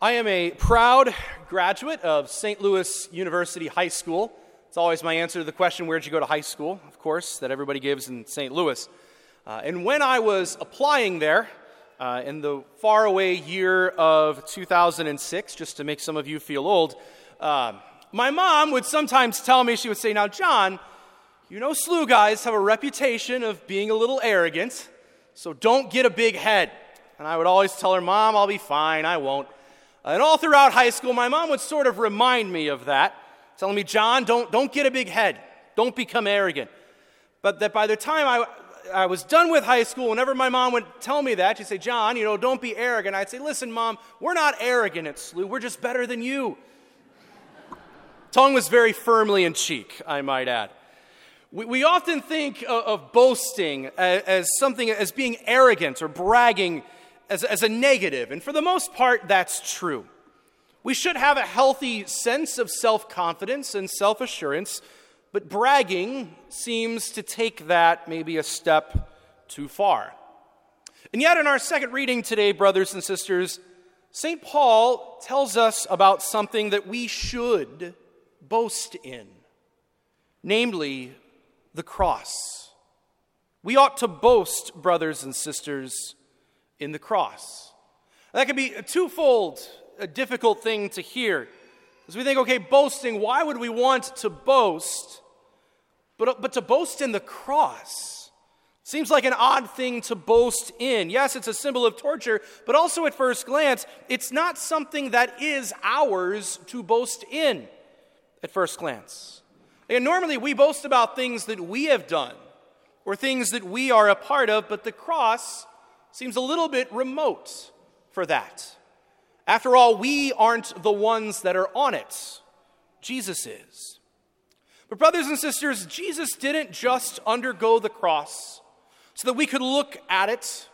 I am a proud graduate of St. Louis University High School. It's always my answer to the question, Where'd you go to high school? Of course, that everybody gives in St. Louis. Uh, and when I was applying there, uh, in the faraway year of 2006, just to make some of you feel old, uh, my mom would sometimes tell me, she would say, Now, John, you know, SLU guys have a reputation of being a little arrogant, so don't get a big head. And I would always tell her, Mom, I'll be fine, I won't. And all throughout high school, my mom would sort of remind me of that, telling me, John, don't, don't get a big head. Don't become arrogant. But that by the time I, I was done with high school, whenever my mom would tell me that, she'd say, John, you know, don't be arrogant. I'd say, listen, mom, we're not arrogant at SLU. We're just better than you. Tongue was very firmly in cheek, I might add. We, we often think of, of boasting as, as something, as being arrogant or bragging as, as a negative, and for the most part, that's true. We should have a healthy sense of self confidence and self assurance, but bragging seems to take that maybe a step too far. And yet, in our second reading today, brothers and sisters, St. Paul tells us about something that we should boast in, namely the cross. We ought to boast, brothers and sisters, in the cross. That can be a twofold, a difficult thing to hear. As we think, okay, boasting, why would we want to boast? But, but to boast in the cross seems like an odd thing to boast in. Yes, it's a symbol of torture, but also at first glance, it's not something that is ours to boast in at first glance. And normally we boast about things that we have done or things that we are a part of, but the cross seems a little bit remote for that. After all, we aren't the ones that are on it, Jesus is. But, brothers and sisters, Jesus didn't just undergo the cross so that we could look at it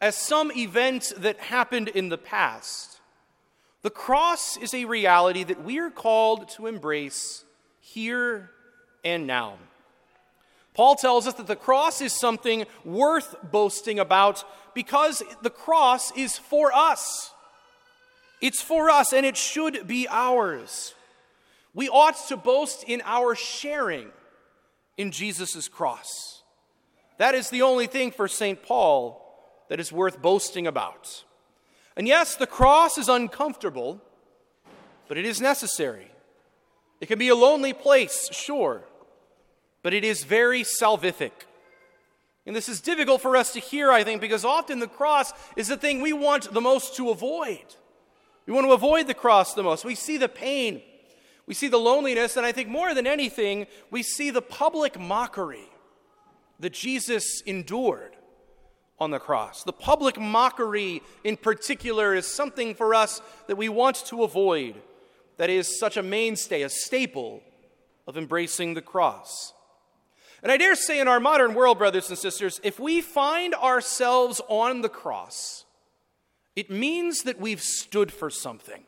as some event that happened in the past. The cross is a reality that we are called to embrace here and now. Paul tells us that the cross is something worth boasting about because the cross is for us. It's for us and it should be ours. We ought to boast in our sharing in Jesus' cross. That is the only thing for St. Paul that is worth boasting about. And yes, the cross is uncomfortable, but it is necessary. It can be a lonely place, sure but it is very salvific. And this is difficult for us to hear, I think, because often the cross is the thing we want the most to avoid. We want to avoid the cross the most. We see the pain, we see the loneliness, and I think more than anything, we see the public mockery that Jesus endured on the cross. The public mockery, in particular, is something for us that we want to avoid. That is such a mainstay, a staple of embracing the cross. And I dare say, in our modern world, brothers and sisters, if we find ourselves on the cross, it means that we've stood for something.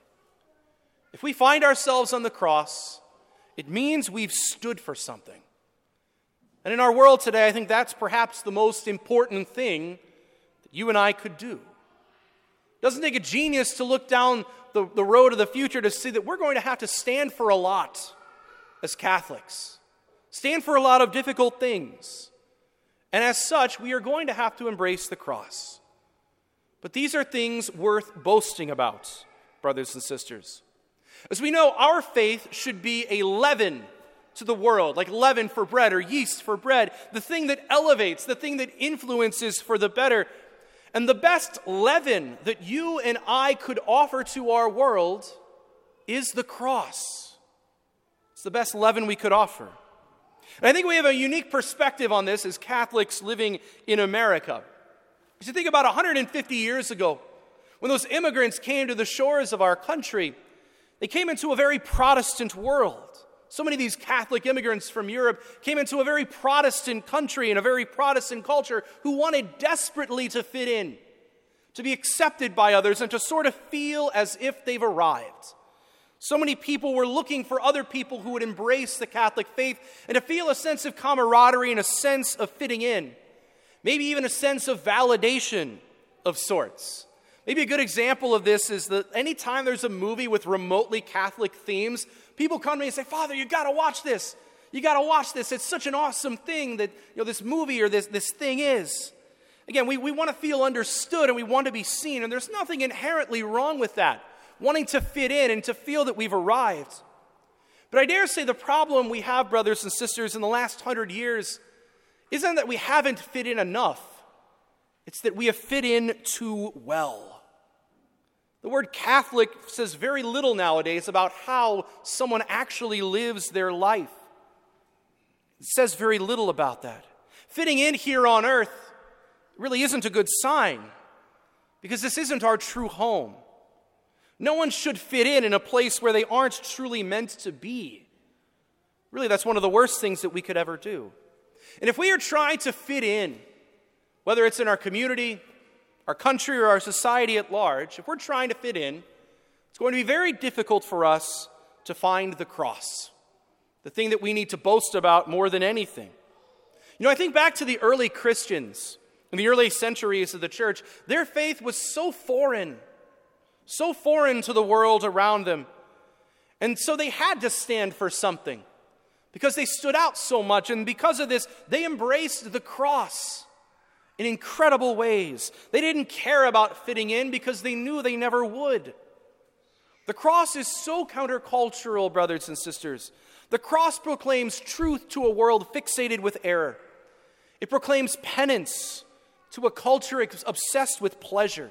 If we find ourselves on the cross, it means we've stood for something. And in our world today, I think that's perhaps the most important thing that you and I could do. It doesn't take a genius to look down the, the road of the future to see that we're going to have to stand for a lot as Catholics stand for a lot of difficult things. And as such, we are going to have to embrace the cross. But these are things worth boasting about, brothers and sisters. As we know, our faith should be a leaven to the world, like leaven for bread or yeast for bread, the thing that elevates, the thing that influences for the better. And the best leaven that you and I could offer to our world is the cross. It's the best leaven we could offer. And I think we have a unique perspective on this as Catholics living in America. As you think about 150 years ago, when those immigrants came to the shores of our country, they came into a very Protestant world. So many of these Catholic immigrants from Europe came into a very Protestant country and a very Protestant culture who wanted desperately to fit in, to be accepted by others, and to sort of feel as if they've arrived. So many people were looking for other people who would embrace the Catholic faith and to feel a sense of camaraderie and a sense of fitting in, maybe even a sense of validation of sorts. Maybe a good example of this is that anytime there's a movie with remotely Catholic themes, people come to me and say, Father, you got to watch this. You got to watch this. It's such an awesome thing that you know, this movie or this, this thing is. Again, we, we want to feel understood and we want to be seen, and there's nothing inherently wrong with that, wanting to fit in and to feel that we've arrived. But I dare say the problem we have, brothers and sisters, in the last hundred years isn't that we haven't fit in enough, it's that we have fit in too well. The word Catholic says very little nowadays about how someone actually lives their life. It says very little about that. Fitting in here on earth really isn't a good sign because this isn't our true home. No one should fit in in a place where they aren't truly meant to be. Really, that's one of the worst things that we could ever do. And if we are trying to fit in, whether it's in our community, our country, or our society at large, if we're trying to fit in, it's going to be very difficult for us to find the cross, the thing that we need to boast about more than anything. You know, I think back to the early Christians in the early centuries of the church, their faith was so foreign, so foreign to the world around them. And so they had to stand for something because they stood out so much. And because of this, they embraced the cross in incredible ways. They didn't care about fitting in because they knew they never would. The cross is so countercultural, brothers and sisters. The cross proclaims truth to a world fixated with error. It proclaims penance to a culture obsessed with pleasure.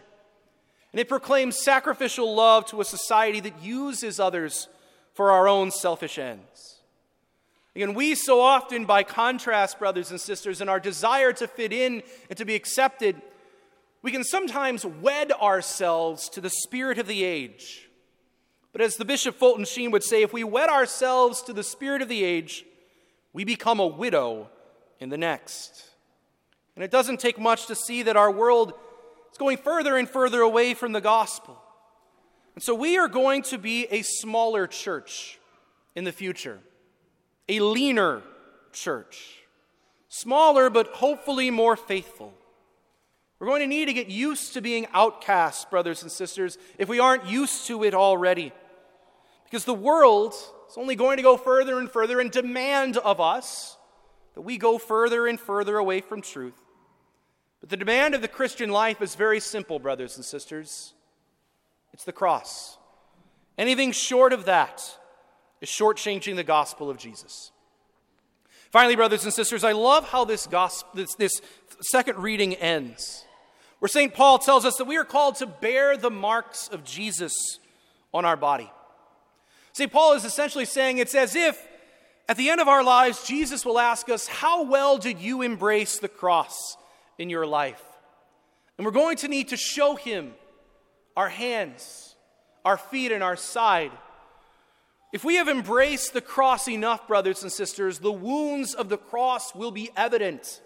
And it proclaims sacrificial love to a society that uses others for our own selfish ends. Again, we so often, by contrast, brothers and sisters, in our desire to fit in and to be accepted, we can sometimes wed ourselves to the spirit of the age. But as the Bishop Fulton Sheen would say, if we wed ourselves to the spirit of the age, we become a widow in the next. And it doesn't take much to see that our world is going further and further away from the gospel. And so we are going to be a smaller church in the future, a leaner church. Smaller, but hopefully more faithful. We're going to need to get used to being outcasts, brothers and sisters, if we aren't used to it already. Because the world is only going to go further and further and demand of us that we go further and further away from truth. But the demand of the Christian life is very simple, brothers and sisters it's the cross. Anything short of that is shortchanging the gospel of Jesus. Finally, brothers and sisters, I love how this, gospel, this, this second reading ends, where St. Paul tells us that we are called to bear the marks of Jesus on our body. St. Paul is essentially saying it's as if at the end of our lives, Jesus will ask us, How well did you embrace the cross? In your life. And we're going to need to show him our hands, our feet, and our side. If we have embraced the cross enough, brothers and sisters, the wounds of the cross will be evident.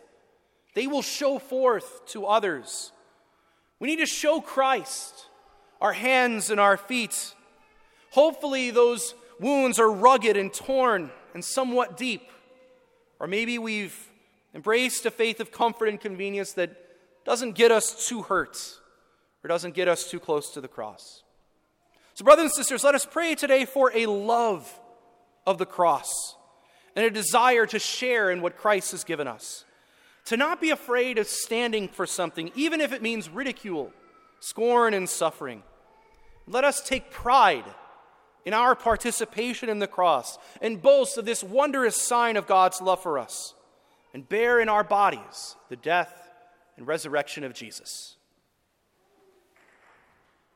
They will show forth to others. We need to show Christ, our hands and our feet. Hopefully, those wounds are rugged and torn and somewhat deep. Or maybe we've Embraced a faith of comfort and convenience that doesn't get us too hurt or doesn't get us too close to the cross. So, brothers and sisters, let us pray today for a love of the cross and a desire to share in what Christ has given us. To not be afraid of standing for something, even if it means ridicule, scorn, and suffering. Let us take pride in our participation in the cross and boast of this wondrous sign of God's love for us and bear in our bodies the death and resurrection of Jesus.